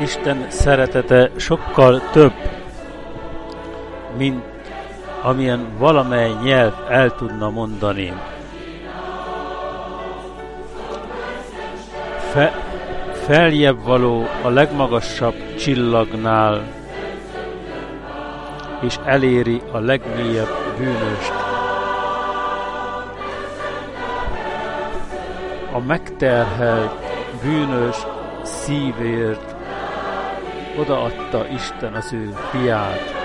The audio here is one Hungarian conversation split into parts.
Isten szeretete sokkal több, mint amilyen valamely nyelv el tudna mondani. Fe, feljebb való a legmagasabb csillagnál, és eléri a legmélyebb bűnöst. A megterhelt, bűnös szívért odaadta Isten az ő fiát.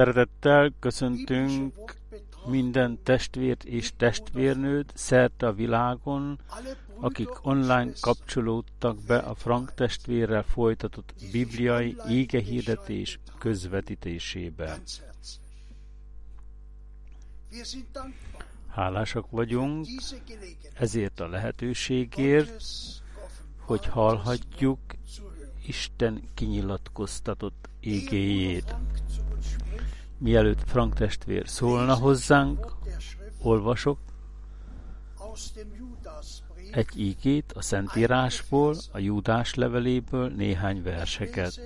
Szeretettel köszöntünk minden testvért és testvérnőt szerte a világon, akik online kapcsolódtak be a Frank testvérrel folytatott bibliai égehirdetés közvetítésébe. Hálásak vagyunk ezért a lehetőségért, hogy hallhatjuk Isten kinyilatkoztatott égéjét. Mielőtt Frank testvér szólna hozzánk, olvasok egy ígét a Szentírásból, a Júdás leveléből néhány verseket.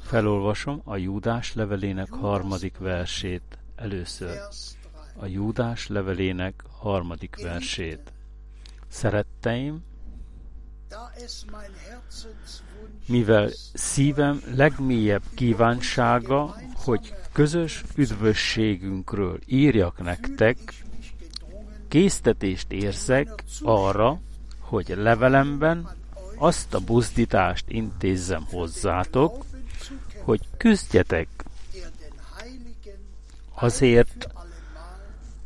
Felolvasom a Júdás levelének harmadik versét először. A Júdás levelének harmadik versét. Szeretteim, mivel szívem legmélyebb kívánsága, hogy közös üdvösségünkről írjak nektek, késztetést érzek arra, hogy levelemben azt a buzdítást intézzem hozzátok, hogy küzdjetek azért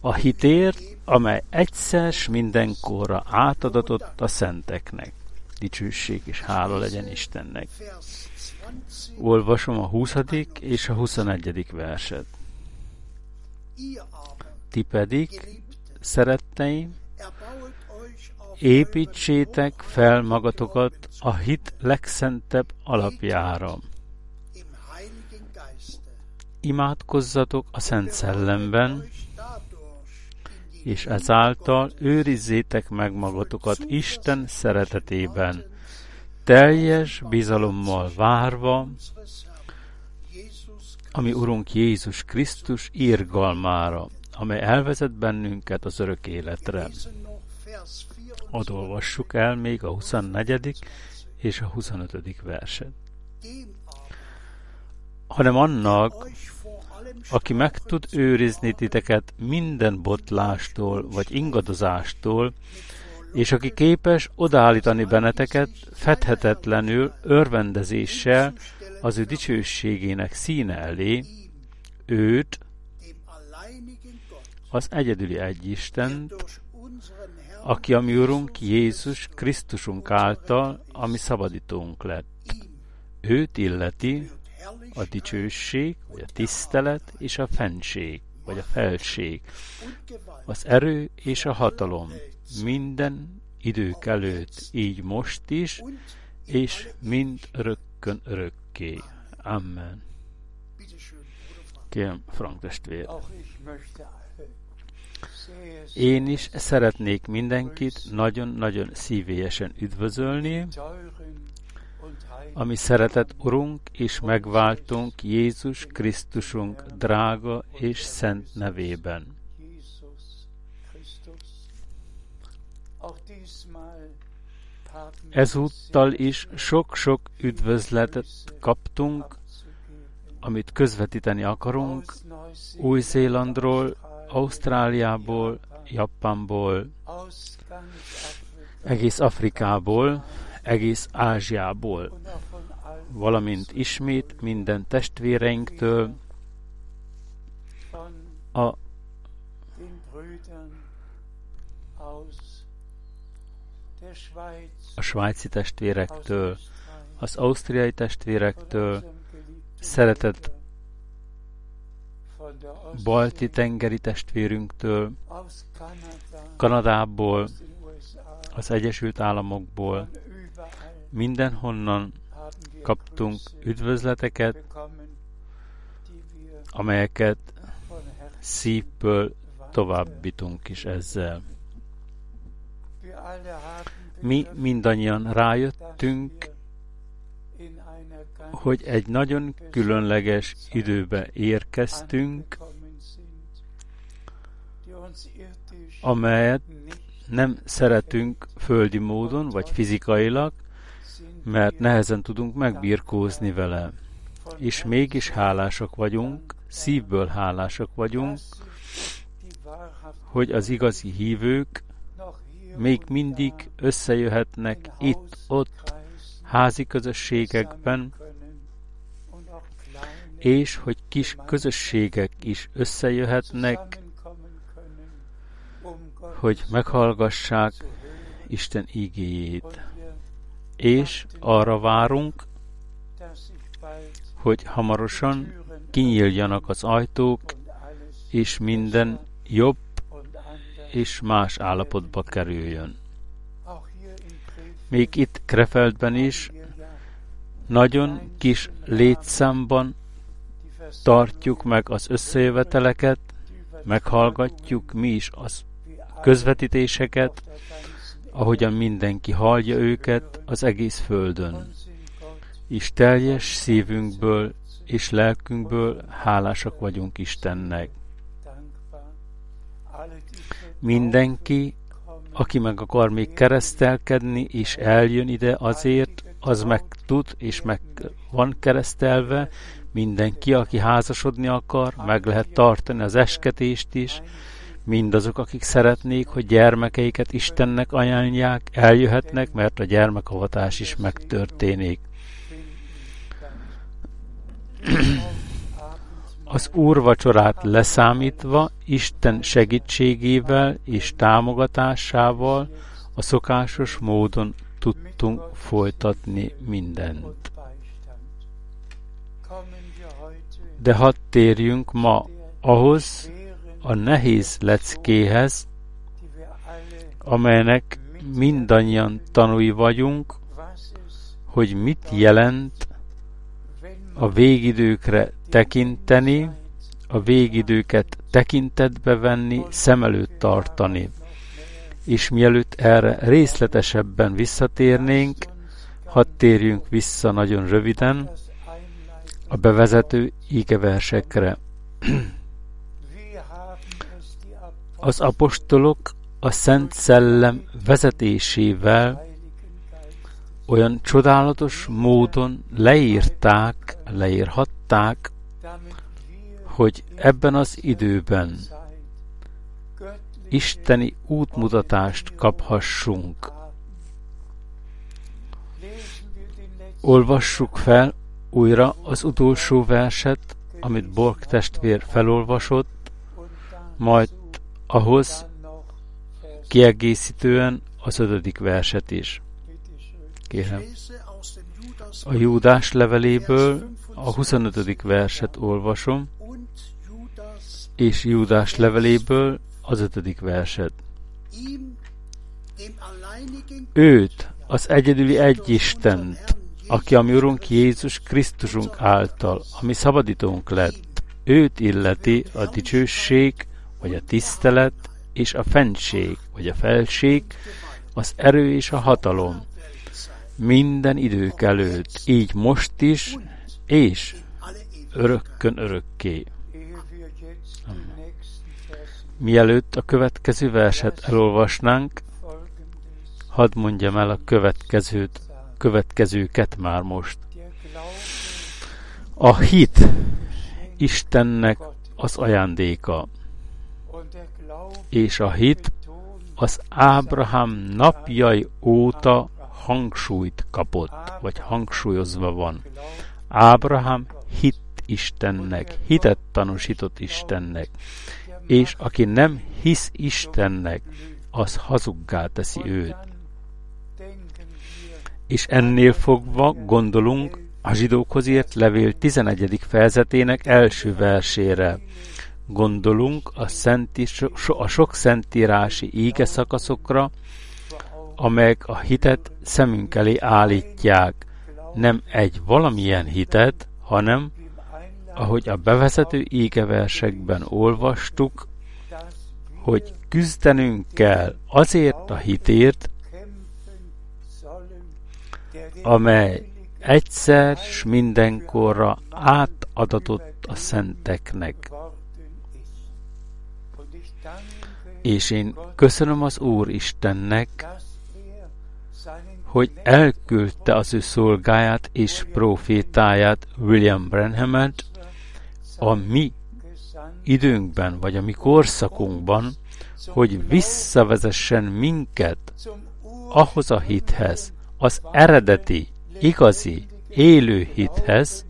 a hitért, amely egyszer mindenkorra átadatott a szenteknek. Dicsőség és hála legyen Istennek. Olvasom a 20. és a 21. verset. Ti pedig, szeretteim, építsétek fel magatokat a hit legszentebb alapjára. Imádkozzatok a Szent Szellemben, és ezáltal őrizzétek meg magatokat Isten szeretetében, teljes bizalommal várva, ami Urunk Jézus Krisztus írgalmára, amely elvezet bennünket az örök életre. Adolvassuk el még a 24. és a 25. verset. Hanem annak, aki meg tud őrizni titeket minden botlástól vagy ingadozástól, és aki képes odaállítani benneteket fedhetetlenül örvendezéssel az ő dicsőségének színe elé, őt, az egyedüli egyistent, aki a mi Urunk Jézus Krisztusunk által, ami szabadítónk lett. Őt illeti a dicsőség, vagy a tisztelet és a fenség, vagy a felség, az erő és a hatalom minden idők előtt, így most is, és mind örökkön örökké. Amen. Kérem, Frank testvér. Én is szeretnék mindenkit nagyon-nagyon szívélyesen üdvözölni, ami szeretett Urunk és megváltunk Jézus Krisztusunk drága és szent nevében. Ezúttal is sok-sok üdvözletet kaptunk, amit közvetíteni akarunk Új-Zélandról, Ausztráliából, Japánból, egész Afrikából, egész Ázsiából, valamint ismét minden testvéreinktől, a a svájci testvérektől, az ausztriai testvérektől, szeretett balti tengeri testvérünktől, Kanadából, az Egyesült Államokból, mindenhonnan kaptunk üdvözleteket, amelyeket szívből továbbítunk is ezzel. Mi mindannyian rájöttünk, hogy egy nagyon különleges időbe érkeztünk, amelyet nem szeretünk földi módon, vagy fizikailag, mert nehezen tudunk megbirkózni vele. És mégis hálásak vagyunk, szívből hálásak vagyunk, hogy az igazi hívők még mindig összejöhetnek itt-ott házi közösségekben, és hogy kis közösségek is összejöhetnek, hogy meghallgassák Isten igéjét. És arra várunk, hogy hamarosan kinyíljanak az ajtók, és minden jobb és más állapotba kerüljön. Még itt Krefeldben is nagyon kis létszámban tartjuk meg az összejöveteleket, meghallgatjuk mi is az közvetítéseket, ahogyan mindenki hallja őket az egész földön. És teljes szívünkből és lelkünkből hálásak vagyunk Istennek. Mindenki, aki meg akar még keresztelkedni, és eljön ide azért, az meg tud, és meg van keresztelve, mindenki, aki házasodni akar, meg lehet tartani az esketést is, mindazok, akik szeretnék, hogy gyermekeiket Istennek ajánlják, eljöhetnek, mert a gyermekavatás is megtörténik. Az úrvacsorát leszámítva, Isten segítségével és támogatásával a szokásos módon tudtunk folytatni mindent. De hadd térjünk ma ahhoz a nehéz leckéhez, amelynek mindannyian tanúi vagyunk, hogy mit jelent a végidőkre tekinteni, a végidőket tekintetbe venni, szem előtt tartani. És mielőtt erre részletesebben visszatérnénk, hadd térjünk vissza nagyon röviden a bevezető ígeversekre. Az apostolok a Szent Szellem vezetésével olyan csodálatos módon leírták, leírhatták, hogy ebben az időben isteni útmutatást kaphassunk. Olvassuk fel újra az utolsó verset, amit Borg testvér felolvasott, majd ahhoz kiegészítően az ötödik verset is. Kérem. A Júdás leveléből a 25. verset olvasom, és Júdás leveléből az 5. verset. Őt, az egyedüli egy Istent, aki a mi Urunk Jézus Krisztusunk által, ami szabadítónk lett, őt illeti a dicsőség, vagy a tisztelet, és a fentség, vagy a felség, az erő és a hatalom, minden idők előtt, így most is, és örökkön örökké. Mielőtt a következő verset elolvasnánk, hadd mondjam el a következőt, következőket már most. A hit Istennek az ajándéka, és a hit az Ábrahám napjai óta hangsúlyt kapott, vagy hangsúlyozva van. Ábrahám hit Istennek, hitet tanúsított Istennek, és aki nem hisz Istennek, az hazuggá teszi őt. És ennél fogva gondolunk a zsidókhoz írt levél 11. fejezetének első versére. Gondolunk a, szenti, a sok szentírási ége szakaszokra, amelyek a hitet szemünk elé állítják. Nem egy valamilyen hitet, hanem, ahogy a bevezető égeversekben olvastuk, hogy küzdenünk kell azért a hitért, amely egyszer s mindenkorra átadatott a szenteknek. És én köszönöm az Úr Istennek, hogy elküldte az ő szolgáját és profétáját William Branhamet a mi időnkben, vagy a mi korszakunkban, hogy visszavezessen minket ahhoz a hithez, az eredeti, igazi, élő hithez,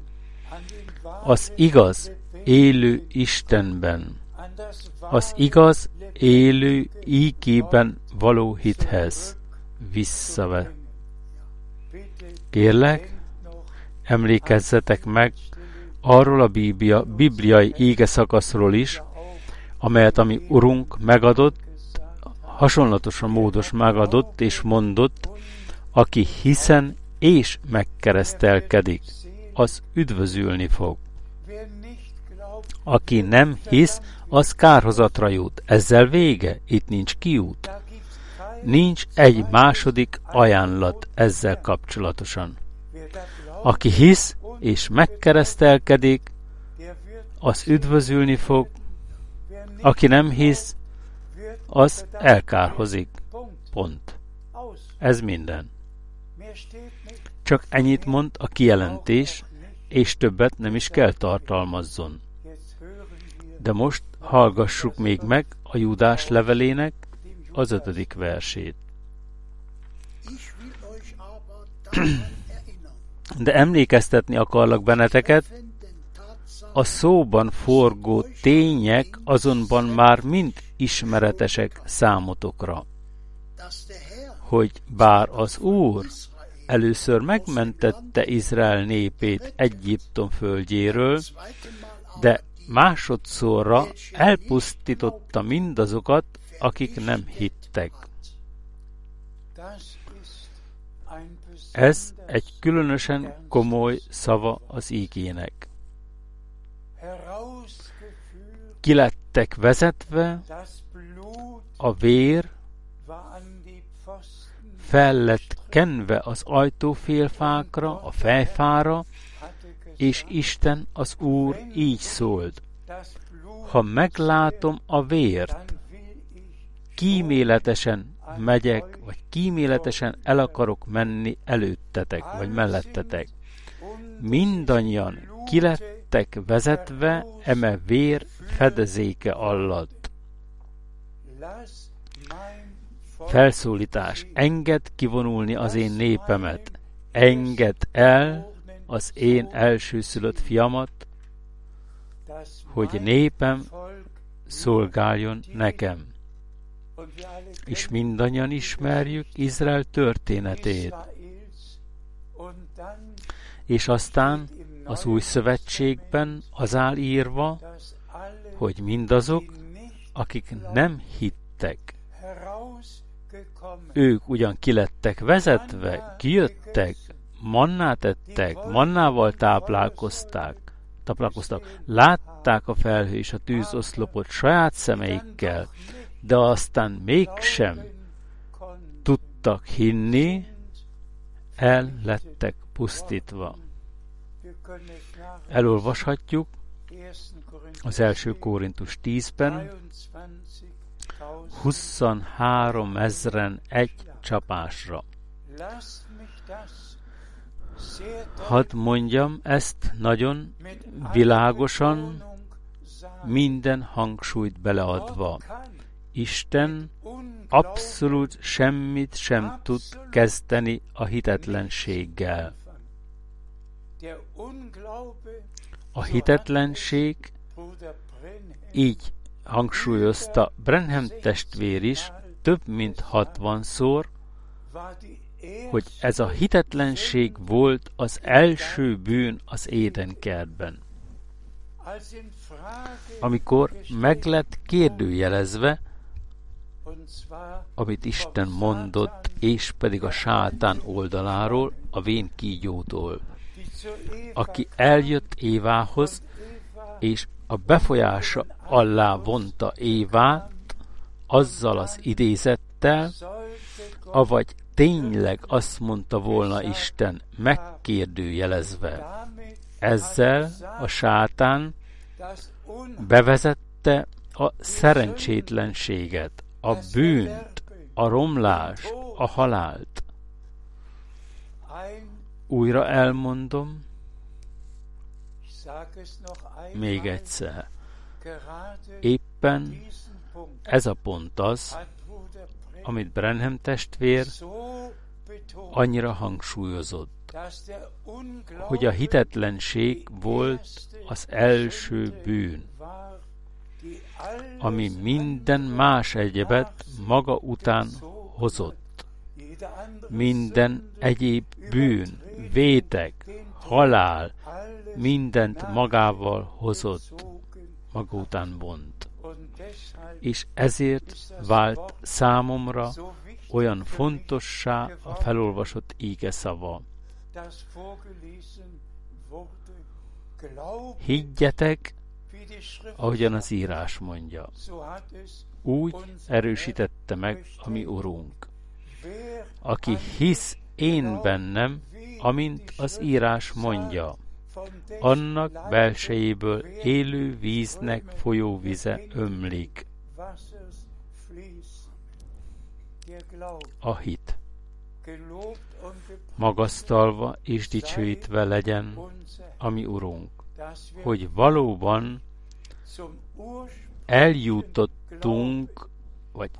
az igaz, élő Istenben, az igaz, élő ígében való hithez visszave. Kérlek, emlékezzetek meg arról a bíblia, bibliai ége szakaszról is, amelyet ami Urunk megadott, hasonlatosan módos megadott és mondott, aki hiszen és megkeresztelkedik, az üdvözülni fog. Aki nem hisz, az kárhozatra jut. Ezzel vége, itt nincs kiút. Nincs egy második ajánlat ezzel kapcsolatosan. Aki hisz és megkeresztelkedik, az üdvözülni fog, aki nem hisz, az elkárhozik. Pont. Ez minden. Csak ennyit mond a kijelentés, és többet nem is kell tartalmazzon. De most hallgassuk még meg a Júdás levelének az ötödik versét. De emlékeztetni akarlak benneteket, a szóban forgó tények azonban már mind ismeretesek számotokra, hogy bár az Úr először megmentette Izrael népét Egyiptom földjéről, de másodszorra elpusztította mindazokat, akik nem hittek. Ez egy különösen komoly szava az ígének. Kilettek vezetve, a vér fel lett kenve az ajtófélfákra, a fejfára, és Isten az Úr így szólt. Ha meglátom a vért, kíméletesen megyek, vagy kíméletesen el akarok menni előttetek, vagy mellettetek. Mindannyian kilettek vezetve eme vér fedezéke alatt. Felszólítás. Engedd kivonulni az én népemet. Engedd el az én elsőszülött fiamat, hogy népem szolgáljon nekem. És mindannyian ismerjük Izrael történetét. És aztán az új szövetségben az áll írva, hogy mindazok, akik nem hittek, ők ugyan kilettek vezetve, kijöttek, mannát ettek, mannával táplálkozták, táplálkoztak, látták a felhő és a tűzoszlopot saját szemeikkel, de aztán mégsem tudtak hinni, el lettek pusztítva. Elolvashatjuk az első Korintus 10-ben, 23 ezren egy csapásra. Hadd mondjam ezt nagyon világosan, minden hangsúlyt beleadva. Isten abszolút semmit sem tud kezdeni a hitetlenséggel. A hitetlenség, így hangsúlyozta Brenham testvér is több mint hatvanszor, hogy ez a hitetlenség volt az első bűn az édenkertben. Amikor meg lett kérdőjelezve, amit Isten mondott, és pedig a sátán oldaláról, a vén kígyótól, aki eljött Évához, és a befolyása alá vonta Évát, azzal az idézettel, avagy tényleg azt mondta volna Isten, megkérdőjelezve. Ezzel a sátán bevezette a szerencsétlenséget, a bűnt, a romlást, a halált. Újra elmondom, még egyszer. Éppen ez a pont az, amit Brenham testvér annyira hangsúlyozott. hogy a hitetlenség volt az első bűn, ami minden más egyebet maga után hozott. Minden egyéb bűn, vétek, halál, mindent magával hozott, maga után vont. És ezért vált számomra olyan fontossá a felolvasott íge szava. Higgyetek, ahogyan az írás mondja. Úgy erősítette meg a mi Urunk. Aki hisz én bennem, amint az írás mondja, annak belsejéből élő víznek folyóvize ömlik. A hit. Magasztalva és dicsőítve legyen, ami Urunk, hogy valóban eljutottunk, vagy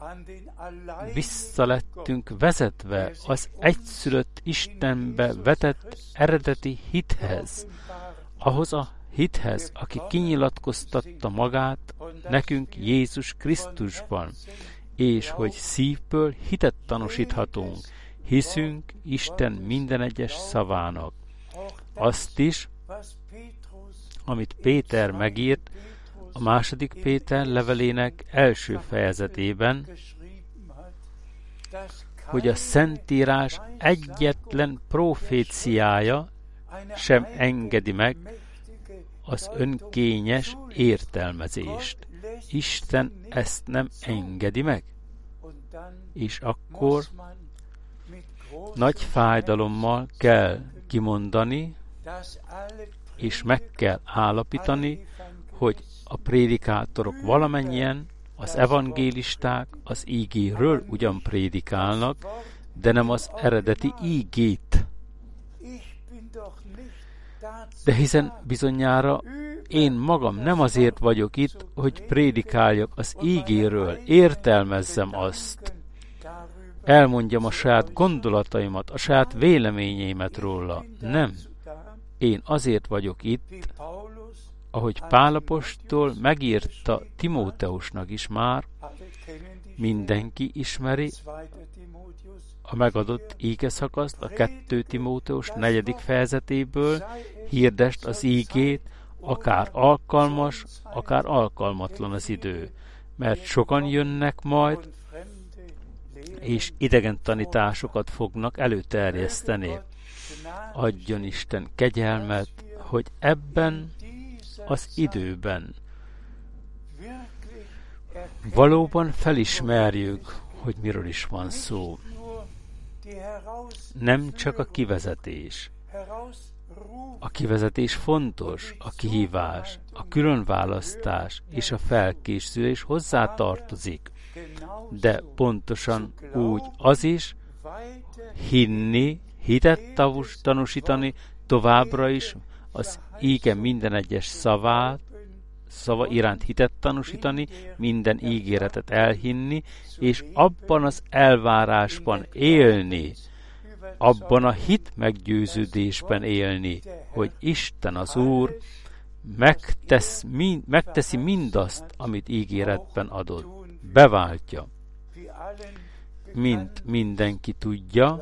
visszalettünk vezetve az egyszülött Istenbe vetett eredeti hithez, ahhoz a hithez, aki kinyilatkoztatta magát nekünk Jézus Krisztusban, és hogy szívből hitet tanúsíthatunk, hiszünk Isten minden egyes szavának. Azt is, amit Péter megírt a második Péter levelének első fejezetében, hogy a Szentírás egyetlen proféciája sem engedi meg az önkényes értelmezést. Isten ezt nem engedi meg. És akkor nagy fájdalommal kell kimondani, és meg kell állapítani, hogy a prédikátorok valamennyien, az evangélisták az ígéről ugyan prédikálnak, de nem az eredeti ígét. De hiszen bizonyára én magam nem azért vagyok itt, hogy prédikáljak az ígéről, értelmezzem azt, elmondjam a saját gondolataimat, a saját véleményeimet róla. Nem. Én azért vagyok itt, ahogy Pálapostól megírta Timóteusnak is már, mindenki ismeri a megadott íge szakaszt, a 2 Timóteus negyedik fejezetéből, hirdest az ígét, akár alkalmas, akár alkalmatlan az idő. Mert sokan jönnek majd, és idegen tanításokat fognak előterjeszteni. Adjon Isten kegyelmet, hogy ebben az időben valóban felismerjük, hogy miről is van szó. Nem csak a kivezetés. A kivezetés fontos, a kihívás, a különválasztás és a felkészülés hozzá tartozik, de pontosan úgy az is, hinni, hitet tanúsítani továbbra is az íge minden egyes szavát, szava iránt hitet tanúsítani, minden ígéretet elhinni, és abban az elvárásban élni, abban a hit meggyőződésben élni, hogy Isten az Úr megtesz, mind, megteszi mindazt, amit ígéretben adott. Beváltja. Mint mindenki tudja,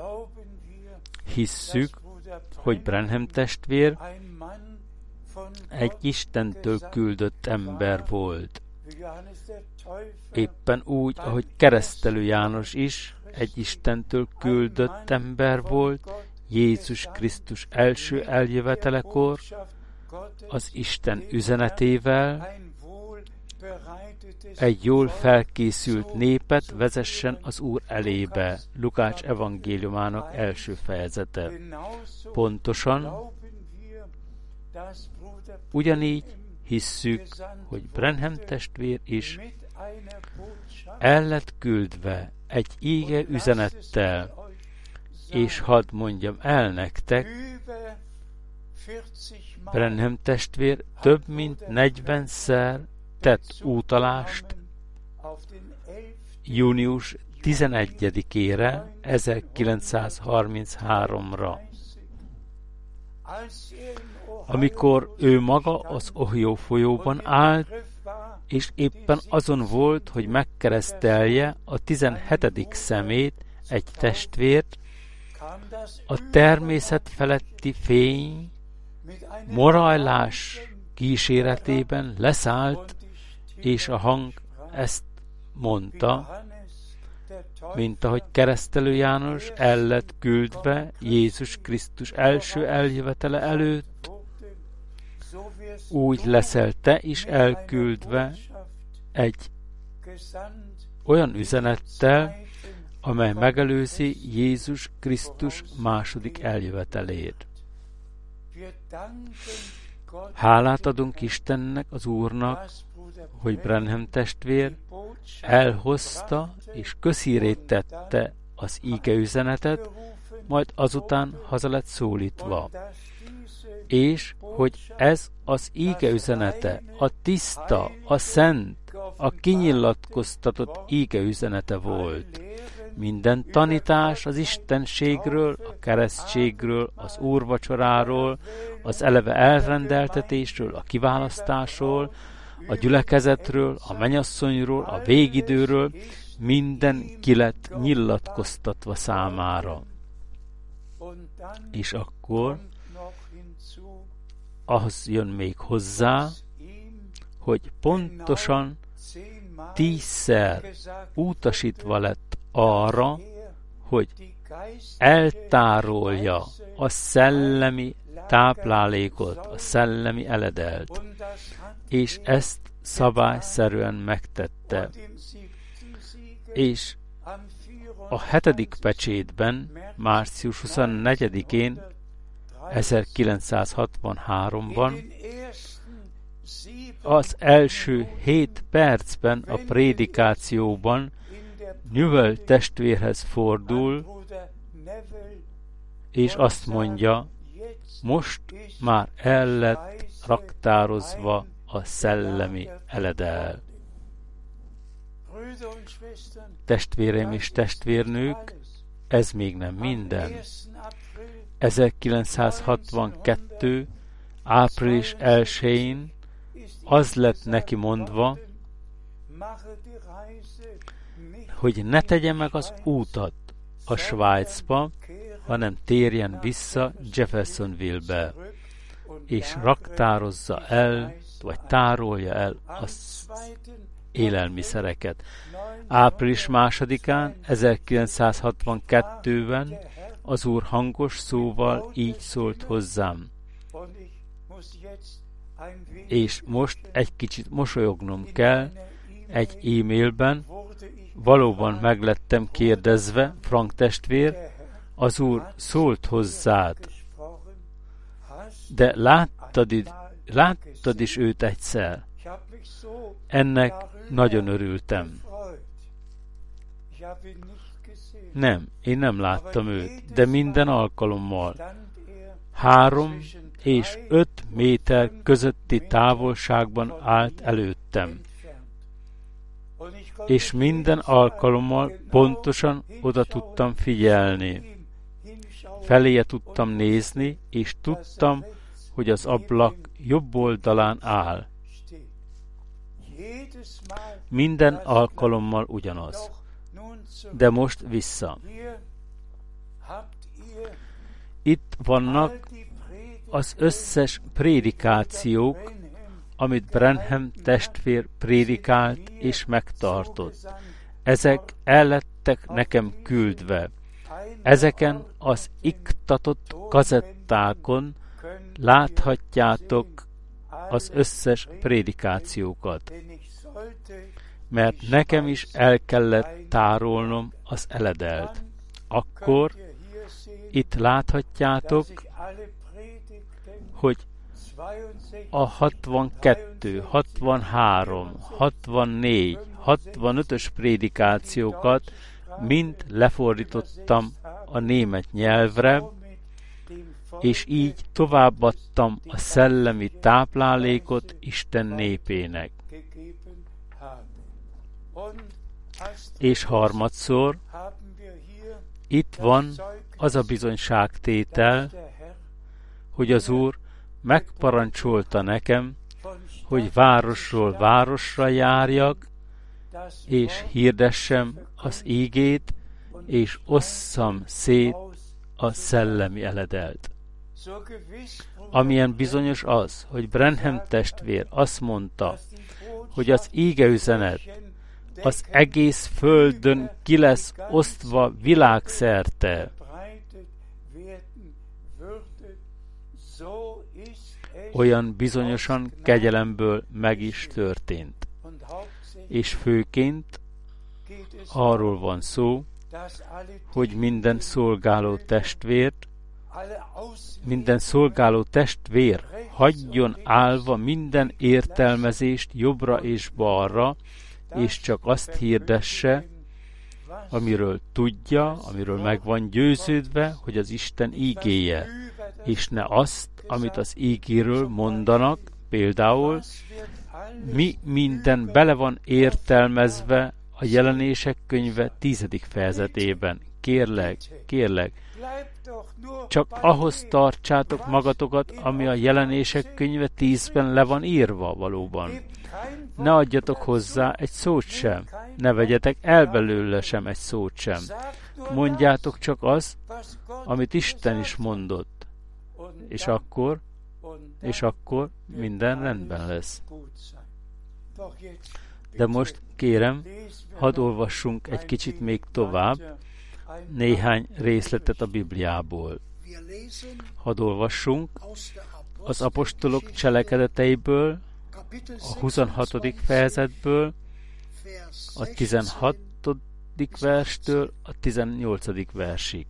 hisszük, hogy Brenhem testvér egy Istentől küldött ember volt. Éppen úgy, ahogy keresztelő János is egy Istentől küldött ember volt, Jézus Krisztus első eljövetelekor, az Isten üzenetével, egy jól felkészült népet vezessen az Úr elébe. Lukács evangéliumának első fejezete. Pontosan ugyanígy hisszük, hogy Brenhem testvér is el lett küldve egy íge üzenettel, és hadd mondjam el nektek, Brenhem testvér több mint 40-szer tett útalást június 11-ére, 1933-ra. Amikor ő maga az Ohio folyóban állt, és éppen azon volt, hogy megkeresztelje a tizenhetedik szemét, egy testvért, a természet feletti fény morajlás kíséretében leszállt, és a hang ezt mondta, mint ahogy keresztelő János el lett küldve Jézus Krisztus első eljövetele előtt, úgy leszel te is elküldve egy olyan üzenettel, amely megelőzi Jézus Krisztus második eljövetelét. Hálát adunk Istennek, az Úrnak, hogy Brenhem testvér elhozta és közírét tette az íge üzenetet, majd azután haza lett szólítva. És hogy ez az íge üzenete, a tiszta, a szent, a kinyilatkoztatott íge üzenete volt. Minden tanítás az istenségről, a keresztségről, az úrvacsoráról, az eleve elrendeltetésről, a kiválasztásról, a gyülekezetről, a menyasszonyról, a végidőről, minden ki lett nyilatkoztatva számára. És akkor az jön még hozzá, hogy pontosan tízszer utasítva lett arra, hogy eltárolja a szellemi táplálékot, a szellemi eledelt, és ezt szabályszerűen megtette. És a hetedik pecsétben, március 24-én, 1963-ban az első hét percben a prédikációban Nüvel testvérhez fordul, és azt mondja, most már el lett raktározva a szellemi eledel. Testvéreim és testvérnők, ez még nem minden. 1962. április 1-én az lett neki mondva, hogy ne tegye meg az útat a Svájcba, hanem térjen vissza Jeffersonville-be, és raktározza el, vagy tárolja el az élelmiszereket. Április másodikán, 1962-ben az úr hangos szóval így szólt hozzám. És most egy kicsit mosolyognom kell, egy e-mailben valóban meglettem kérdezve, Frank testvér, az úr szólt hozzád, de láttad, láttad is őt egyszer. Ennek nagyon örültem. Nem, én nem láttam őt, de minden alkalommal három és öt méter közötti távolságban állt előttem. És minden alkalommal pontosan oda tudtam figyelni. Feléje tudtam nézni, és tudtam, hogy az ablak jobb oldalán áll. Minden alkalommal ugyanaz. De most vissza. Itt vannak az összes prédikációk, amit Brenham testvér prédikált és megtartott. Ezek ellettek nekem küldve. Ezeken az iktatott kazettákon láthatjátok az összes prédikációkat, mert nekem is el kellett tárolnom az eledelt. Akkor itt láthatjátok, hogy a 62, 63, 64, 65-ös prédikációkat mind lefordítottam a német nyelvre, és így továbbadtam a szellemi táplálékot Isten népének. És harmadszor, itt van az a bizonyságtétel, hogy az Úr megparancsolta nekem, hogy városról városra járjak, és hirdessem az ígét, és osszam szét a szellemi eledelt. Amilyen bizonyos az, hogy Brenham testvér azt mondta, hogy az ígeüzenet az egész földön ki lesz osztva világszerte. Olyan bizonyosan kegyelemből meg is történt. És főként arról van szó, hogy minden szolgáló testvért, minden szolgáló testvér hagyjon állva minden értelmezést jobbra és balra, és csak azt hirdesse, amiről tudja, amiről meg van győződve, hogy az Isten ígéje, és ne azt, amit az ígéről mondanak, például mi minden bele van értelmezve a jelenések könyve tizedik fejezetében. Kérlek, kérlek, csak ahhoz tartsátok magatokat, ami a jelenések könyve tízben le van írva valóban. Ne adjatok hozzá egy szót sem, ne vegyetek el belőle sem egy szót sem. Mondjátok csak az, amit Isten is mondott. És akkor, és akkor minden rendben lesz. De most kérem, hadd olvassunk egy kicsit még tovább néhány részletet a Bibliából. Hadd olvassunk az apostolok cselekedeteiből, a 26. fejezetből, a 16. verstől a 18. versig.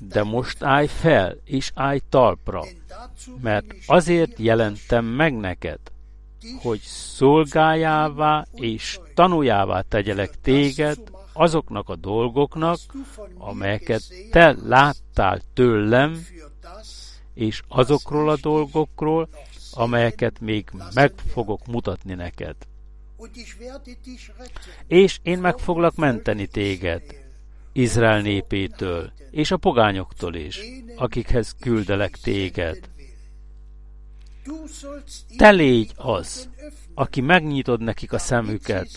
De most állj fel, és állj talpra, mert azért jelentem meg neked, hogy szolgájává és tanuljává tegyelek téged azoknak a dolgoknak, amelyeket te láttál tőlem, és azokról a dolgokról, amelyeket még meg fogok mutatni neked. És én meg foglak menteni téged, Izrael népétől, és a pogányoktól is, akikhez küldelek téged. Te légy az, aki megnyitod nekik a szemüket,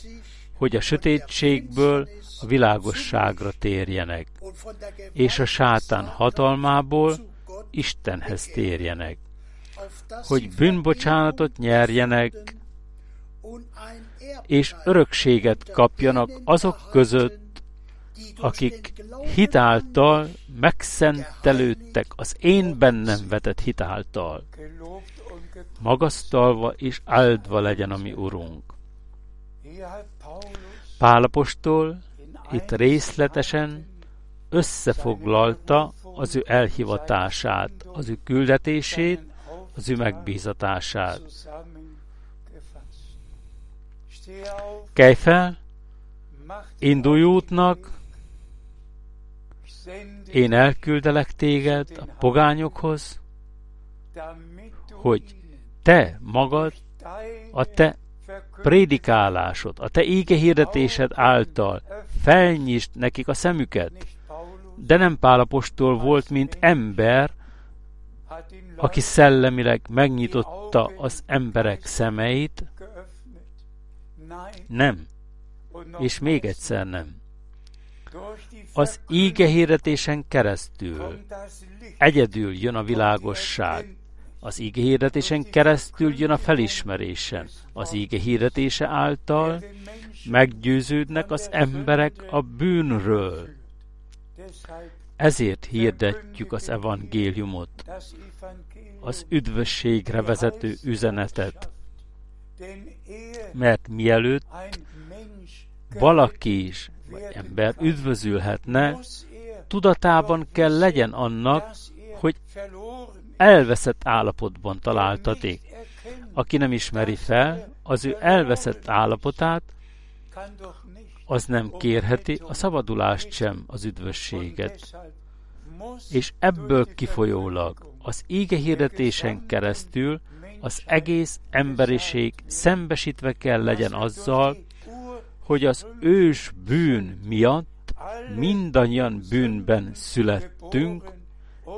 hogy a sötétségből a világosságra térjenek, és a sátán hatalmából Istenhez térjenek, hogy bűnbocsánatot nyerjenek, és örökséget kapjanak azok között, akik hitáltal megszentelődtek az én bennem vetett hitáltal. Magasztalva és áldva legyen a mi Urunk. Pálapostól itt részletesen összefoglalta az ő elhivatását, az ő küldetését, az ő megbízatását. Kelj fel, indulj útnak, én elküldelek téged a pogányokhoz, hogy te magad a te prédikálásod, a te ége hirdetésed által felnyisd nekik a szemüket. De nem Pálapostól volt, mint ember, aki szellemileg megnyitotta az emberek szemeit. Nem. És még egyszer nem. Az íge hirdetésen keresztül egyedül jön a világosság. Az íge hirdetésen keresztül jön a felismerésen. Az íge hirdetése által meggyőződnek az emberek a bűnről. Ezért hirdetjük az evangéliumot, az üdvösségre vezető üzenetet. Mert mielőtt valaki is, vagy ember üdvözülhetne, tudatában kell legyen annak, hogy elveszett állapotban találtatik. Aki nem ismeri fel az ő elveszett állapotát, az nem kérheti a szabadulást sem, az üdvösséget. És ebből kifolyólag az íge hirdetésen keresztül az egész emberiség szembesítve kell legyen azzal, hogy az ős bűn miatt mindannyian bűnben születtünk,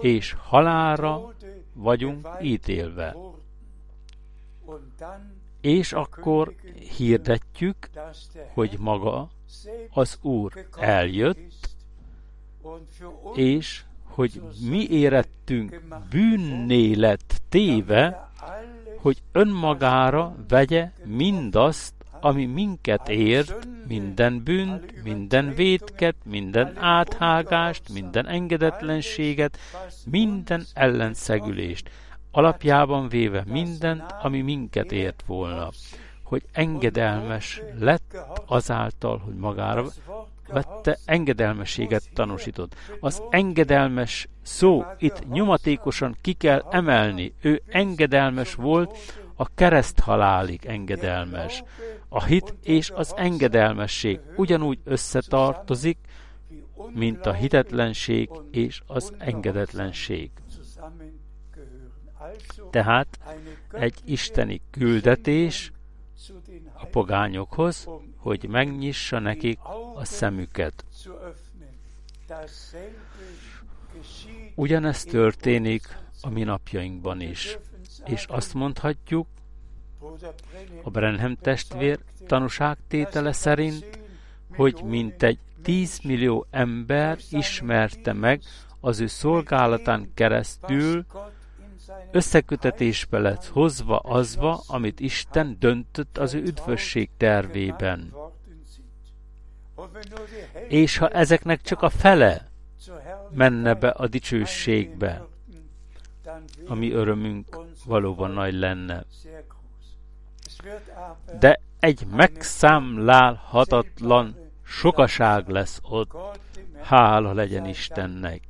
és halára vagyunk ítélve. És akkor hirdetjük, hogy maga az Úr eljött, és hogy mi érettünk bűnné lett téve, hogy önmagára vegye mindazt, ami minket ért, minden bűnt, minden vétket, minden áthágást, minden engedetlenséget, minden ellenszegülést, alapjában véve mindent, ami minket ért volna, hogy engedelmes lett azáltal, hogy magára vette, engedelmességet tanúsított. Az engedelmes szó itt nyomatékosan ki kell emelni. Ő engedelmes volt, a kereszt halálig engedelmes. A hit és az engedelmesség ugyanúgy összetartozik, mint a hitetlenség és az engedetlenség. Tehát egy isteni küldetés a pogányokhoz, hogy megnyissa nekik a szemüket. Ugyanezt történik a mi napjainkban is, és azt mondhatjuk, a Brenhem testvér tanúságtétele szerint, hogy mintegy 10 millió ember ismerte meg az ő szolgálatán keresztül, összekötetésbe lett hozva azva, amit Isten döntött az ő üdvösség tervében. És ha ezeknek csak a fele menne be a dicsőségbe, ami örömünk valóban nagy lenne. De egy megszámlálhatatlan sokaság lesz ott. Hála legyen Istennek,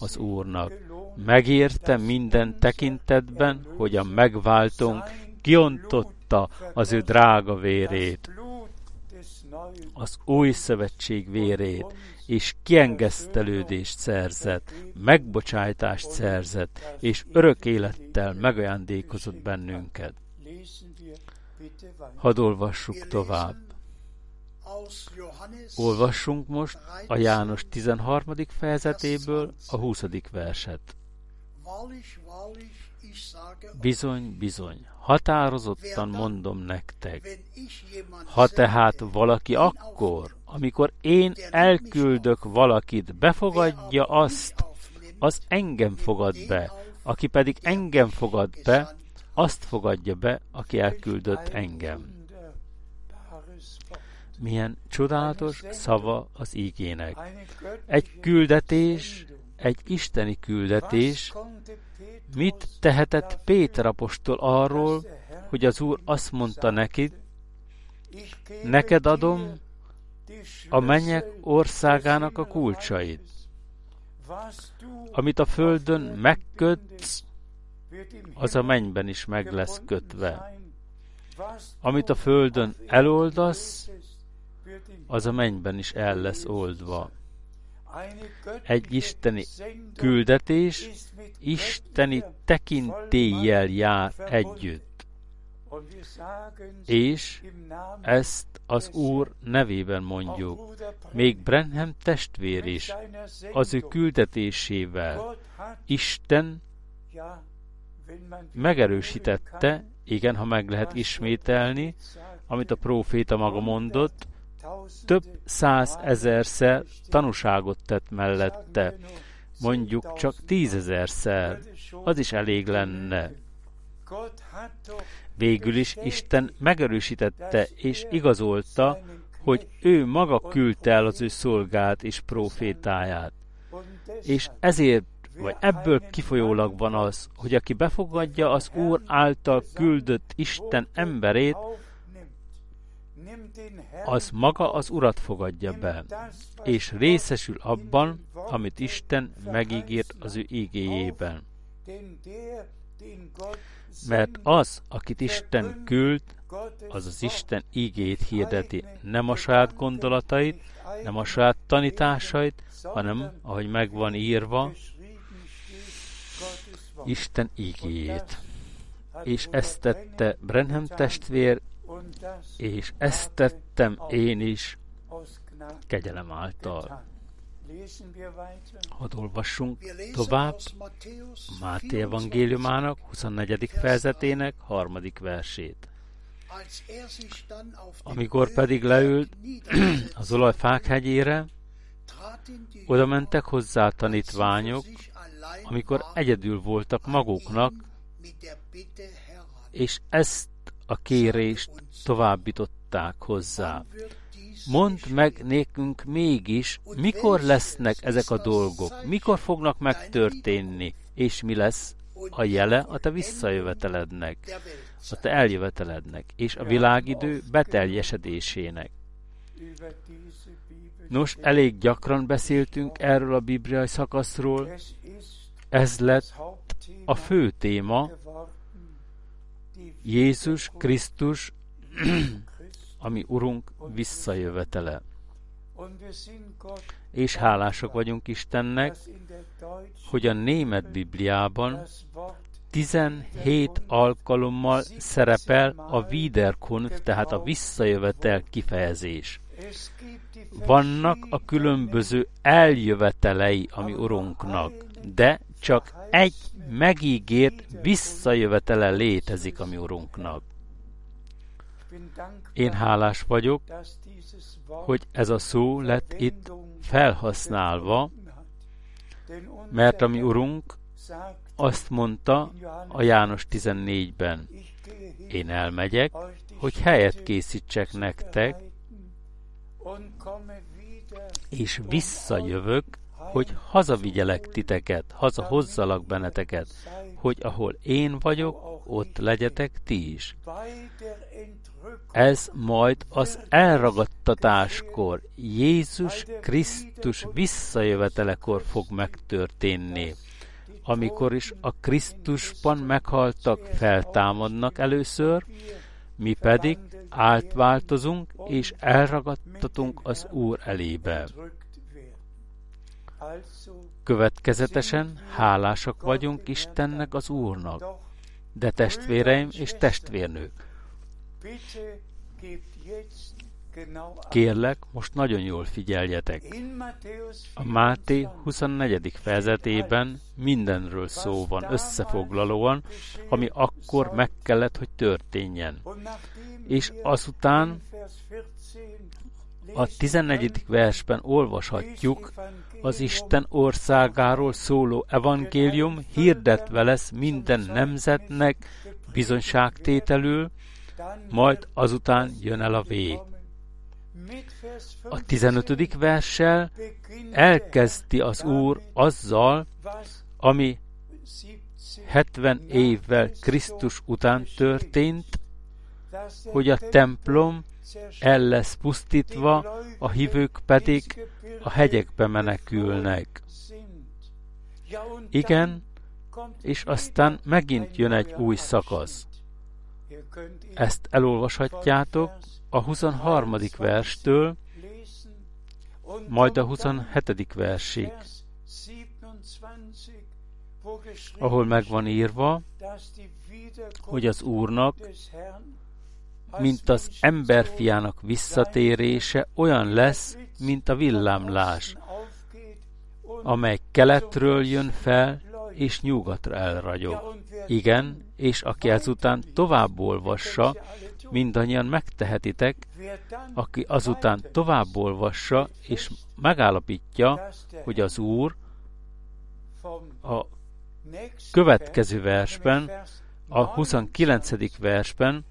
az Úrnak. Megérte minden tekintetben, hogy a megváltónk kiontotta az ő drága vérét, az új szövetség vérét, és kiengesztelődést szerzett, megbocsájtást szerzett, és örök élettel megajándékozott bennünket. Hadd olvassuk tovább. Olvassunk most a János 13. fejezetéből a 20. verset. Bizony, bizony, határozottan mondom nektek, ha tehát valaki akkor, amikor én elküldök valakit, befogadja azt, az engem fogad be, aki pedig engem fogad be, azt fogadja be, aki elküldött engem. Milyen csodálatos szava az ígének. Egy küldetés, egy isteni küldetés, mit tehetett Péter apostol arról, hogy az Úr azt mondta neki, neked adom a mennyek országának a kulcsait. Amit a földön megkötsz, az a mennyben is meg lesz kötve. Amit a földön eloldasz, az a mennyben is el lesz oldva. Egy isteni küldetés isteni tekintéllyel jár együtt. És ezt az Úr nevében mondjuk, még Brenham testvér is, az ő küldetésével. Isten megerősítette, igen, ha meg lehet ismételni, amit a próféta maga mondott, több százezerszer tanúságot tett mellette, mondjuk csak tízezerszer, az is elég lenne. Végül is Isten megerősítette és igazolta, hogy ő maga küldte el az ő szolgát és profétáját. És ezért, vagy ebből kifolyólag van az, hogy aki befogadja az Úr által küldött Isten emberét, az maga az Urat fogadja be, és részesül abban, amit Isten megígért az ő igéjében. Mert az, akit Isten küld, az az Isten ígét hirdeti, nem a saját gondolatait, nem a saját tanításait, hanem, ahogy megvan írva, Isten ígéjét. És ezt tette Brenham testvér és ezt tettem én is kegyelem által. Hadd olvassunk tovább Máté evangéliumának 24. fejezetének harmadik versét. Amikor pedig leült az olajfák hegyére, oda mentek hozzá a tanítványok, amikor egyedül voltak maguknak, és ezt a kérést továbbították hozzá. Mondd meg nékünk mégis, mikor lesznek ezek a dolgok, mikor fognak megtörténni, és mi lesz a jele a te visszajövetelednek, a te eljövetelednek, és a világidő beteljesedésének. Nos, elég gyakran beszéltünk erről a bibliai szakaszról, ez lett a fő téma, Jézus Krisztus, ami Urunk visszajövetele. És hálásak vagyunk Istennek, hogy a német Bibliában 17 alkalommal szerepel a Wiederkunft, tehát a visszajövetel kifejezés. Vannak a különböző eljövetelei, ami Urunknak, de csak egy megígért visszajövetele létezik a mi Urunknak. Én hálás vagyok, hogy ez a szó lett itt felhasználva, mert a mi Urunk azt mondta a János 14-ben, én elmegyek, hogy helyet készítsek nektek, és visszajövök, hogy hazavigyelek titeket, hazahozzalak benneteket, hogy ahol én vagyok, ott legyetek ti is. Ez majd az elragadtatáskor, Jézus Krisztus visszajövetelekor fog megtörténni. Amikor is a Krisztusban meghaltak, feltámadnak először, mi pedig átváltozunk és elragadtatunk az Úr elébe. Következetesen hálásak vagyunk Istennek az Úrnak, de testvéreim és testvérnők, Kérlek, most nagyon jól figyeljetek. A Máté 24. fejezetében mindenről szó van összefoglalóan, ami akkor meg kellett, hogy történjen. És azután a 14. versben olvashatjuk, az Isten országáról szóló evangélium hirdetve lesz minden nemzetnek bizonyságtételül, majd azután jön el a vég. A 15. verssel elkezdi az Úr azzal, ami 70 évvel Krisztus után történt, hogy a templom el lesz pusztítva, a hívők pedig a hegyekbe menekülnek. Igen, és aztán megint jön egy új szakasz. Ezt elolvashatjátok a 23. verstől, majd a 27. versig, ahol megvan írva, hogy az Úrnak mint az emberfiának visszatérése olyan lesz, mint a villámlás, amely keletről jön fel, és nyugatra elragyog. Igen, és aki ezután tovább olvassa, mindannyian megtehetitek, aki azután tovább olvassa, és megállapítja, hogy az Úr a következő versben, a 29. versben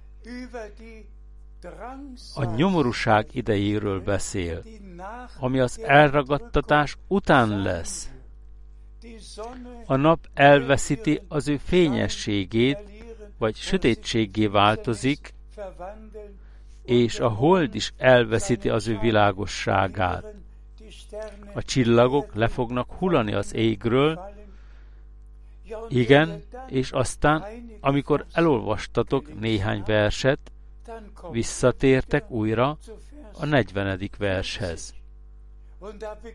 a nyomorúság idejéről beszél, ami az elragadtatás után lesz. A nap elveszíti az ő fényességét, vagy sötétségé változik, és a hold is elveszíti az ő világosságát. A csillagok le fognak hullani az égről, igen, és aztán, amikor elolvastatok néhány verset, visszatértek újra a 40. vershez.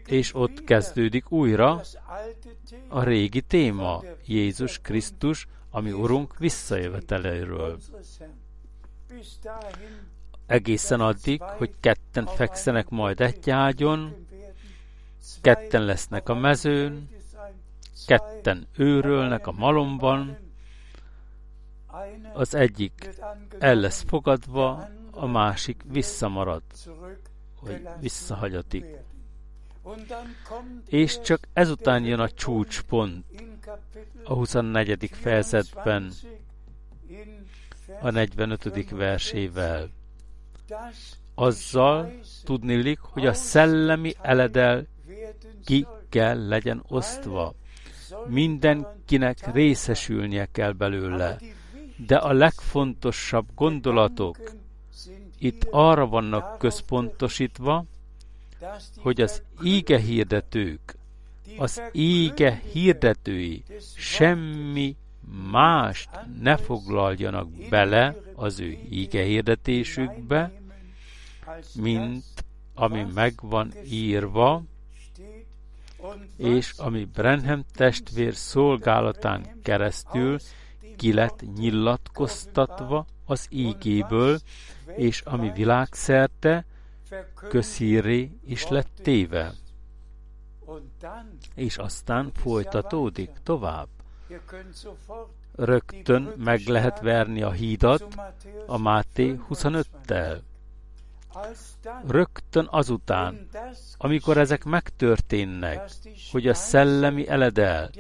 És ott kezdődik újra a régi téma, Jézus Krisztus, ami Urunk visszajöveteleiről. egészen addig, hogy ketten fekszenek majd egy ágyon, ketten lesznek a mezőn, ketten őrölnek a malomban, az egyik el lesz fogadva, a másik visszamarad, vagy visszahagyatik. És csak ezután jön a csúcspont a 24. fejezetben, a 45. versével. Azzal tudnilik, hogy a szellemi eledel ki kell legyen osztva. Mindenkinek részesülnie kell belőle. De a legfontosabb gondolatok itt arra vannak központosítva, hogy az íge hirdetők, az íge hirdetői semmi mást ne foglaljanak bele az ő íge hirdetésükbe, mint ami meg van írva, és ami Brenham testvér szolgálatán keresztül ki lett nyilatkoztatva az ígéből, és ami világszerte közhíré is lett téve. És aztán folytatódik tovább. Rögtön meg lehet verni a hídat a Máté 25-tel. Rögtön azután, amikor ezek megtörténnek, hogy a szellemi eledel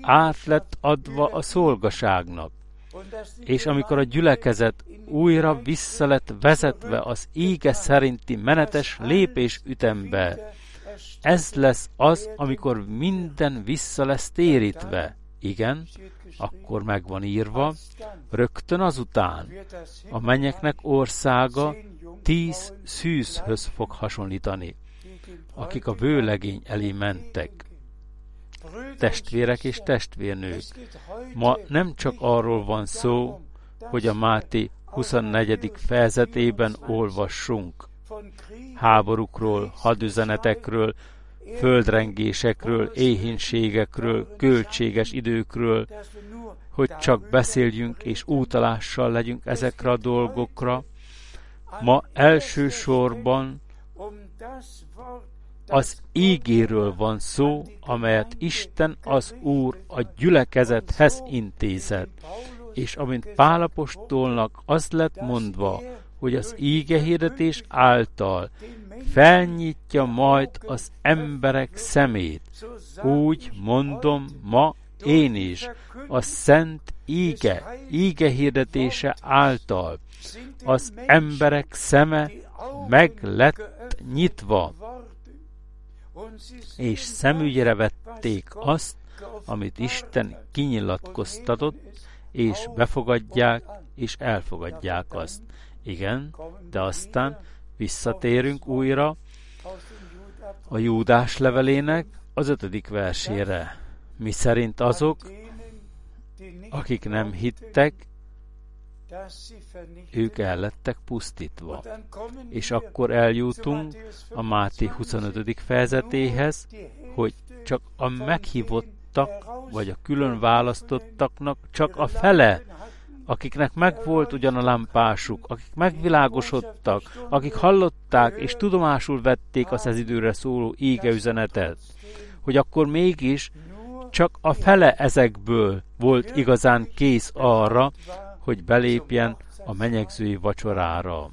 át lett adva a szolgaságnak, és amikor a gyülekezet újra vissza lett vezetve az ége szerinti menetes lépés ütembe, ez lesz az, amikor minden vissza lesz térítve. Igen, akkor meg van írva, rögtön azután a mennyeknek országa tíz szűzhöz fog hasonlítani, akik a vőlegény elé mentek. Testvérek és testvérnők, ma nem csak arról van szó, hogy a Máté 24. fejezetében olvassunk háborúkról, hadüzenetekről, földrengésekről, éhínségekről, költséges időkről, hogy csak beszéljünk és útalással legyünk ezekre a dolgokra. Ma elsősorban az ígéről van szó, amelyet Isten az Úr a gyülekezethez intézett, és amint Pálapostolnak az lett mondva, hogy az ígehirdetés által felnyitja majd az emberek szemét. Úgy mondom ma én is, a szent íge, íge hirdetése által az emberek szeme meg lett nyitva, és szemügyre vették azt, amit Isten kinyilatkoztatott, és befogadják, és elfogadják azt. Igen, de aztán visszatérünk újra a Júdás levelének az ötödik versére, mi szerint azok, akik nem hittek, ők el lettek pusztítva. És akkor eljutunk a Máté 25. fejezetéhez, hogy csak a meghívottak, vagy a külön választottaknak csak a fele akiknek megvolt ugyan a lámpásuk, akik megvilágosodtak, akik hallották és tudomásul vették az ez időre szóló ége üzenetet, hogy akkor mégis csak a fele ezekből volt igazán kész arra, hogy belépjen a menyegzői vacsorára.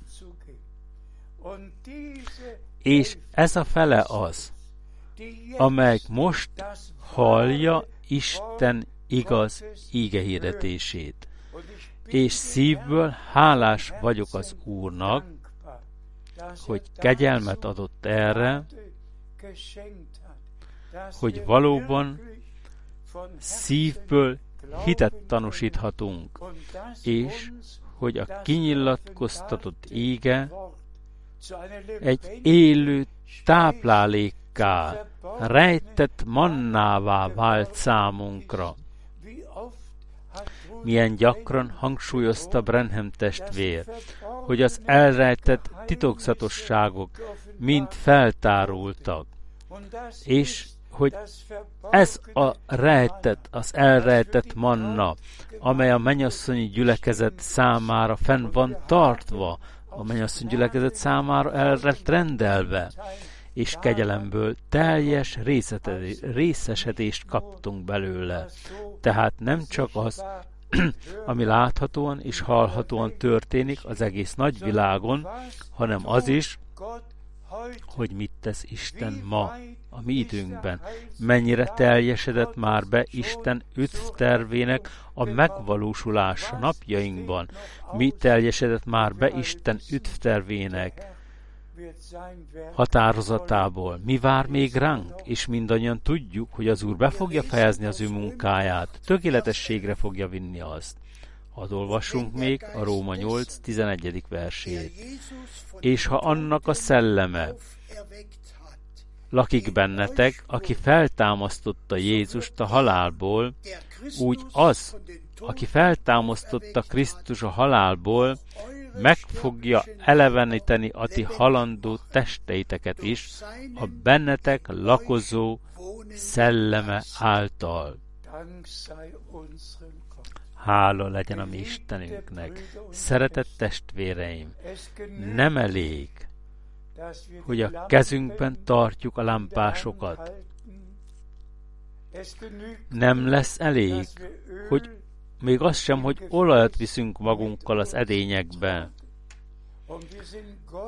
És ez a fele az, amely most hallja Isten igaz ígehirdetését és szívből hálás vagyok az Úrnak, hogy kegyelmet adott erre, hogy valóban szívből hitet tanúsíthatunk, és hogy a kinyilatkoztatott ége egy élő táplálékká, rejtett mannává vált számunkra. Milyen gyakran hangsúlyozta Brenham testvér, hogy az elrejtett titokzatosságok mind feltárultak, és hogy ez a rejtett, az elrejtett manna, amely a mennyasszonyi gyülekezet számára fenn van tartva, a mennyasszony gyülekezet számára el rendelve, és kegyelemből teljes részesedést kaptunk belőle. Tehát nem csak az, ami láthatóan és hallhatóan történik az egész nagyvilágon, hanem az is, hogy mit tesz Isten ma, a mi időnkben. Mennyire teljesedett már be Isten üdvtervének a megvalósulása napjainkban. Mi teljesedett már be Isten üdvtervének határozatából. Mi vár még ránk, és mindannyian tudjuk, hogy az Úr be fogja fejezni az ő munkáját, tökéletességre fogja vinni azt. Hadd olvassunk még a Róma 8. 11. versét. És ha annak a szelleme lakik bennetek, aki feltámasztotta Jézust a halálból, úgy az, aki feltámasztotta Krisztus a halálból, meg fogja eleveníteni a ti halandó testeiteket is a bennetek lakozó szelleme által. Hála legyen a mi Istenünknek. Szeretett testvéreim, nem elég, hogy a kezünkben tartjuk a lámpásokat. Nem lesz elég, hogy még az sem, hogy olajat viszünk magunkkal az edényekbe.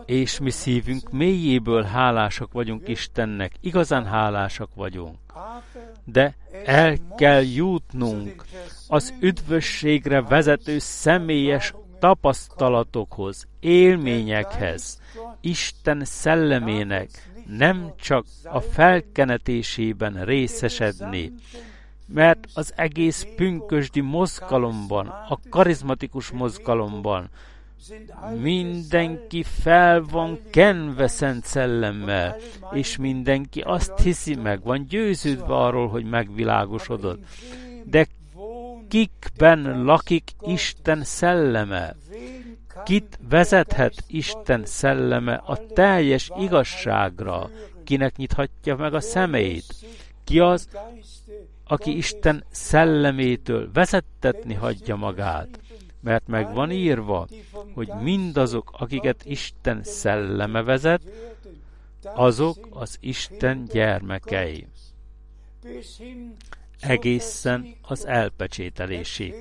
És mi szívünk mélyéből hálásak vagyunk Istennek, igazán hálásak vagyunk. De el kell jutnunk az üdvösségre vezető személyes tapasztalatokhoz, élményekhez, Isten szellemének nem csak a felkenetésében részesedni, mert az egész pünkösdi mozgalomban, a karizmatikus mozgalomban mindenki fel van kenve Szent Szellemmel, és mindenki azt hiszi meg, van győződve arról, hogy megvilágosodott. De kikben lakik Isten szelleme? Kit vezethet Isten szelleme a teljes igazságra? Kinek nyithatja meg a szemeit? Ki az, aki Isten szellemétől vezettetni hagyja magát, mert meg van írva, hogy mindazok, akiket Isten szelleme vezet, azok az Isten gyermekei. Egészen az elpecsételésig.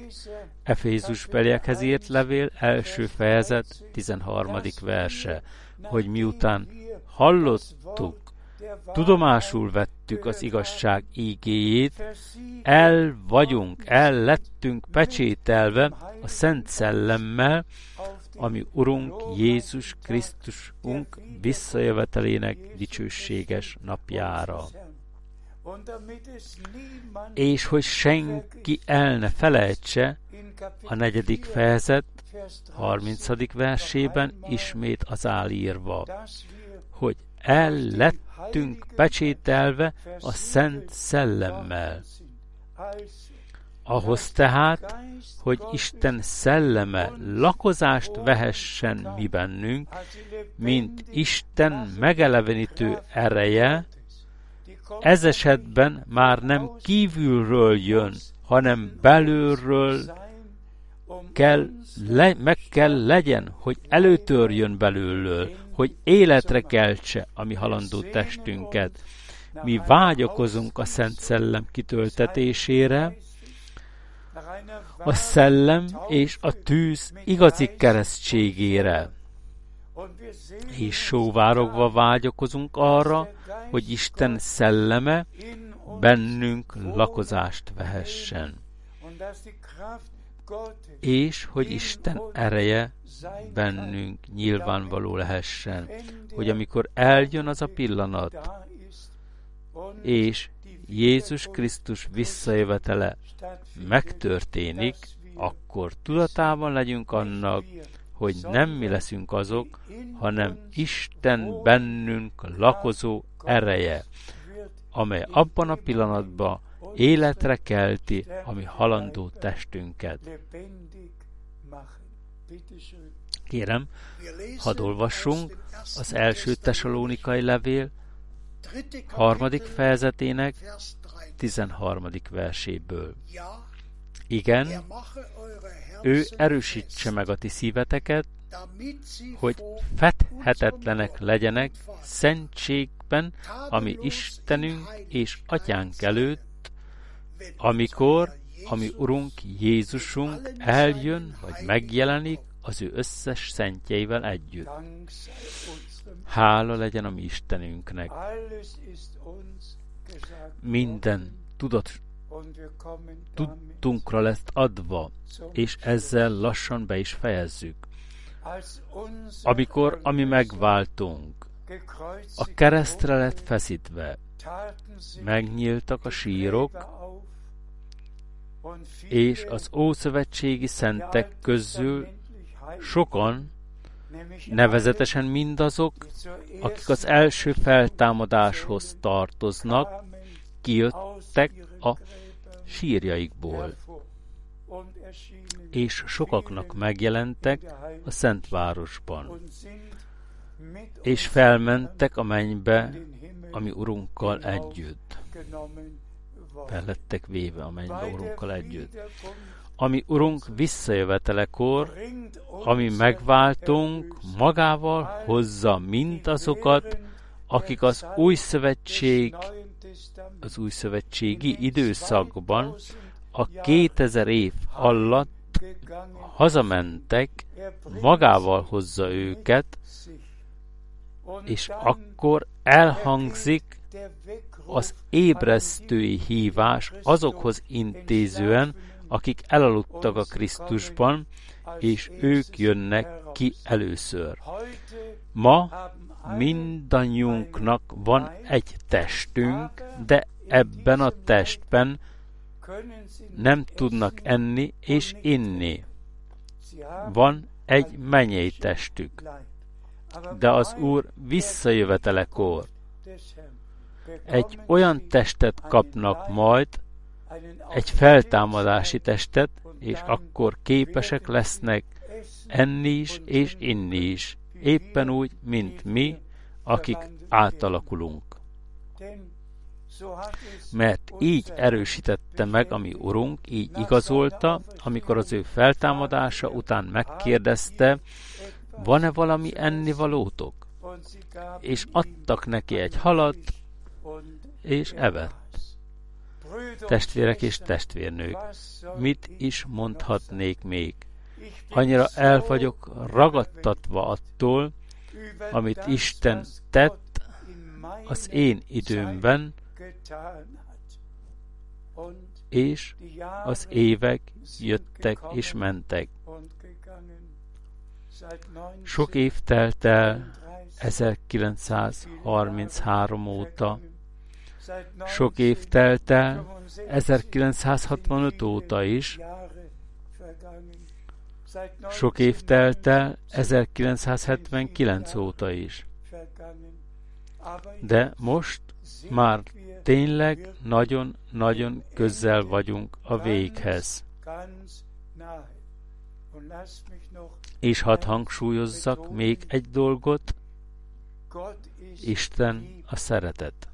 Efézus beliekhez írt levél első fejezet 13. verse, hogy miután hallottuk tudomásul vettük az igazság ígéjét, el vagyunk, el lettünk pecsételve a Szent Szellemmel, ami Urunk Jézus Krisztusunk visszajövetelének dicsőséges napjára. És hogy senki el ne felejtse, a negyedik fejezet 30. versében ismét az áll írva, hogy el lett lettünk pecsételve a Szent Szellemmel. Ahhoz tehát, hogy Isten szelleme lakozást vehessen mi bennünk, mint Isten megelevenítő ereje, ez esetben már nem kívülről jön, hanem belülről kell, le, meg kell legyen, hogy előtörjön belülről, hogy életre keltse a mi halandó testünket. Mi vágyakozunk a Szent Szellem kitöltetésére, a szellem és a tűz igazi keresztségére. És sóvárogva vágyakozunk arra, hogy Isten szelleme bennünk lakozást vehessen. És hogy Isten ereje bennünk nyilvánvaló lehessen, hogy amikor eljön az a pillanat, és Jézus Krisztus visszajövetele megtörténik, akkor tudatában legyünk annak, hogy nem mi leszünk azok, hanem Isten bennünk lakozó ereje, amely abban a pillanatban életre kelti a mi halandó testünket. Kérem, hadd olvassunk az első tesalónikai levél harmadik fejezetének 13. verséből. Igen, ő erősítse meg a ti szíveteket, hogy fedhetetlenek legyenek szentségben, ami Istenünk és Atyánk előtt, amikor, ami Urunk Jézusunk eljön, vagy megjelenik az ő összes szentjeivel együtt. Hála legyen a mi Istenünknek. Minden tudat, tudtunkra lesz adva, és ezzel lassan be is fejezzük. Amikor, ami megváltunk, a keresztre lett feszítve, megnyíltak a sírok, és az ószövetségi szentek közül sokan, nevezetesen mindazok, akik az első feltámadáshoz tartoznak, kijöttek a sírjaikból, és sokaknak megjelentek a Szentvárosban, és felmentek a mennybe, ami Urunkkal együtt. Fellettek véve a mennybe Urunkkal együtt. Ami Urunk visszajövetelekor, ami megváltunk, magával hozza mindazokat, akik az új szövetség, az új szövetségi időszakban a 2000 év alatt hazamentek, magával hozza őket, és akkor elhangzik az ébresztői hívás azokhoz intézően, akik elaludtak a Krisztusban, és ők jönnek ki először. Ma mindannyiunknak van egy testünk, de ebben a testben nem tudnak enni és inni. Van egy mennyei testük. De az Úr visszajövetelekor egy olyan testet kapnak majd, egy feltámadási testet, és akkor képesek lesznek enni is és inni is, éppen úgy, mint mi, akik átalakulunk. Mert így erősítette meg a mi Urunk, így igazolta, amikor az ő feltámadása után megkérdezte, van-e valami ennivalótok? És adtak neki egy halat, és evett. Testvérek és testvérnők, mit is mondhatnék még? Annyira el vagyok ragadtatva attól, amit Isten tett az én időmben, és az évek jöttek és mentek. Sok év telt el 1933 óta, sok év telt el 1965 óta is, sok év telt el 1979 óta is. De most már tényleg nagyon-nagyon közel vagyunk a véghez. És hadd hangsúlyozzak még egy dolgot, Isten a szeretet.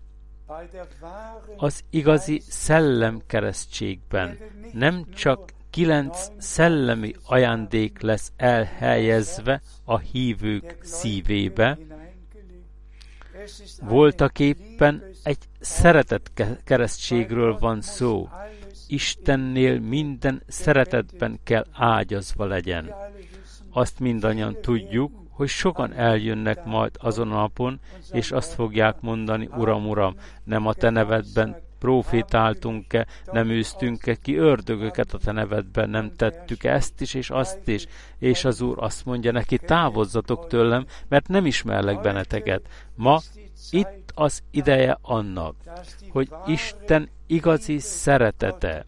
Az igazi szellemkeresztségben nem csak kilenc szellemi ajándék lesz elhelyezve a hívők szívébe, voltak éppen egy szeretet keresztségről van szó. Istennél minden szeretetben kell ágyazva legyen. Azt mindannyian tudjuk, hogy sokan eljönnek majd azon a napon, és azt fogják mondani, Uram, Uram, nem a te nevedben profétáltunk-e, nem űztünk-e ki ördögöket a te nevedben, nem tettük -e ezt is és azt is, és az Úr azt mondja neki, távozzatok tőlem, mert nem ismerlek benneteket. Ma itt az ideje annak, hogy Isten igazi szeretete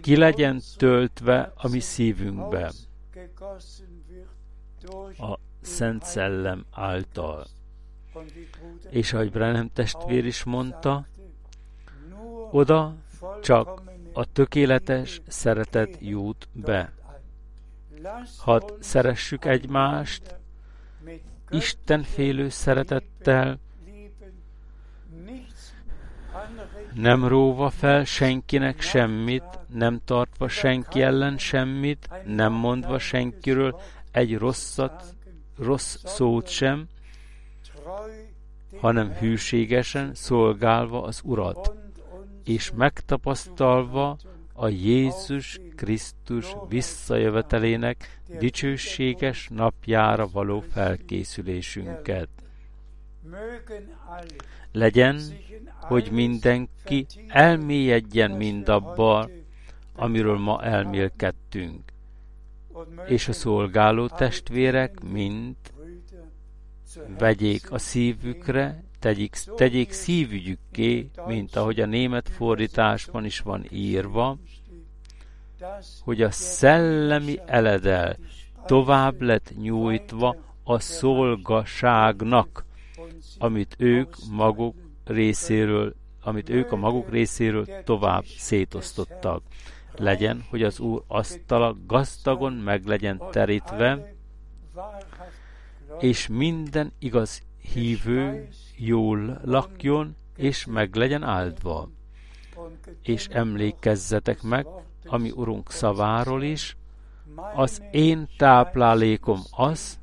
ki legyen töltve a mi szívünkbe a Szent Szellem által. És ahogy Brenham testvér is mondta, oda csak a tökéletes szeretet jut be. Hadd szeressük egymást Istenfélő szeretettel, nem róva fel senkinek semmit, nem tartva senki ellen semmit, nem mondva senkiről egy rosszat, rossz szót sem, hanem hűségesen szolgálva az Urat, és megtapasztalva a Jézus Krisztus visszajövetelének dicsőséges napjára való felkészülésünket. Legyen, hogy mindenki elmélyedjen mindabban, amiről ma elmélkedtünk, és a szolgáló testvérek mind vegyék a szívükre, tegyék, tegyék szívügyükké, mint ahogy a német fordításban is van írva, hogy a szellemi eledel tovább lett nyújtva a szolgaságnak, amit ők maguk részéről, amit ők a maguk részéről tovább szétosztottak. Legyen, hogy az Úr asztala gazdagon meg legyen terítve, és minden igaz hívő jól lakjon, és meg legyen áldva. És emlékezzetek meg, ami Urunk szaváról is, az én táplálékom az,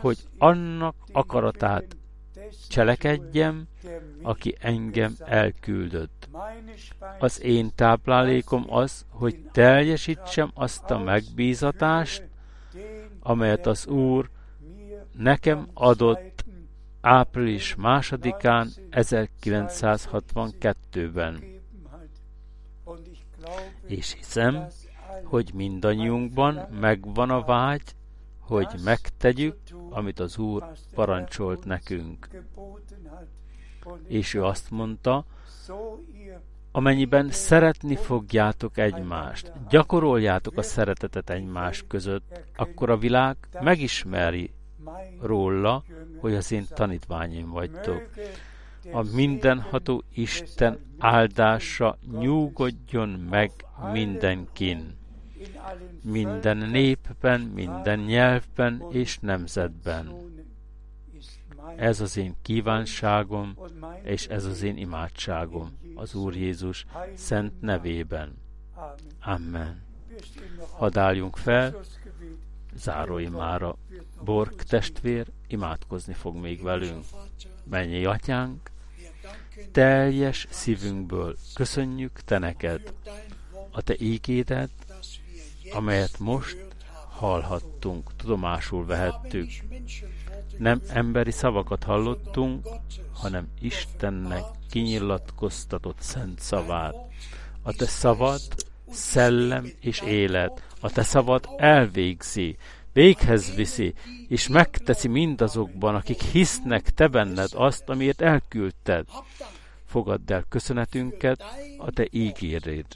hogy annak akaratát cselekedjem, aki engem elküldött. Az én táplálékom az, hogy teljesítsem azt a megbízatást, amelyet az Úr nekem adott április másodikán 1962-ben. És hiszem, hogy mindannyiunkban megvan a vágy, hogy megtegyük, amit az Úr parancsolt nekünk. És ő azt mondta, amennyiben szeretni fogjátok egymást, gyakoroljátok a szeretetet egymás között, akkor a világ megismeri róla, hogy az én tanítványim vagytok. A mindenható Isten áldása nyugodjon meg mindenkin, minden népben, minden nyelvben és nemzetben. Ez az én kívánságom, és ez az én imádságom az Úr Jézus szent nevében. Amen. Hadd álljunk fel, záróimára. Borg testvér imádkozni fog még velünk. Mennyi atyánk, teljes szívünkből köszönjük te neked a te ígédet, amelyet most hallhattunk, tudomásul vehettük. Nem emberi szavakat hallottunk, hanem Istennek kinyilatkoztatott szent szavát. A te szavad szellem és élet. A te szavad elvégzi, véghez viszi, és megteszi mindazokban, akik hisznek te benned azt, amiért elküldted. Fogadd el köszönetünket a te ígéréd.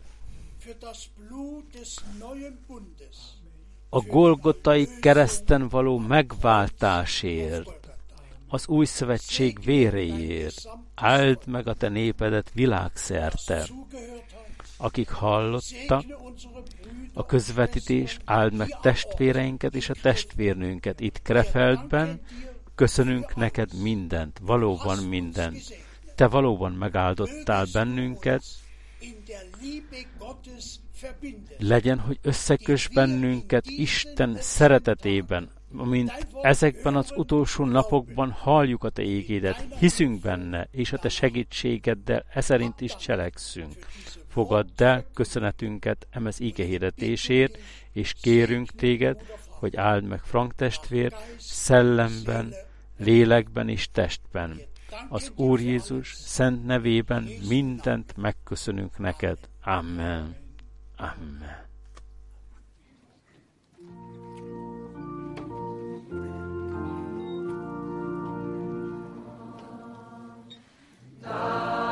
A Golgotai kereszten való megváltásért, az új szövetség véréért, áld meg a te népedet világszerte. Akik hallottak, a közvetítés, áld meg testvéreinket és a testvérnőnket itt Krefeldben, köszönünk neked mindent, valóban mindent. Te valóban megáldottál bennünket, legyen, hogy összekös bennünket Isten szeretetében, amint ezekben az utolsó napokban halljuk a Te égédet, hiszünk benne, és a Te segítségeddel e szerint is cselekszünk. Fogadd el köszönetünket emez igehirdetésért, és kérünk téged, hogy áld meg Frank testvér szellemben, lélekben és testben. Az Úr Jézus szent nevében mindent megköszönünk neked. Amen. Amen. Amen.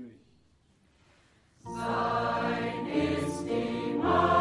durch. Sein ist die Macht.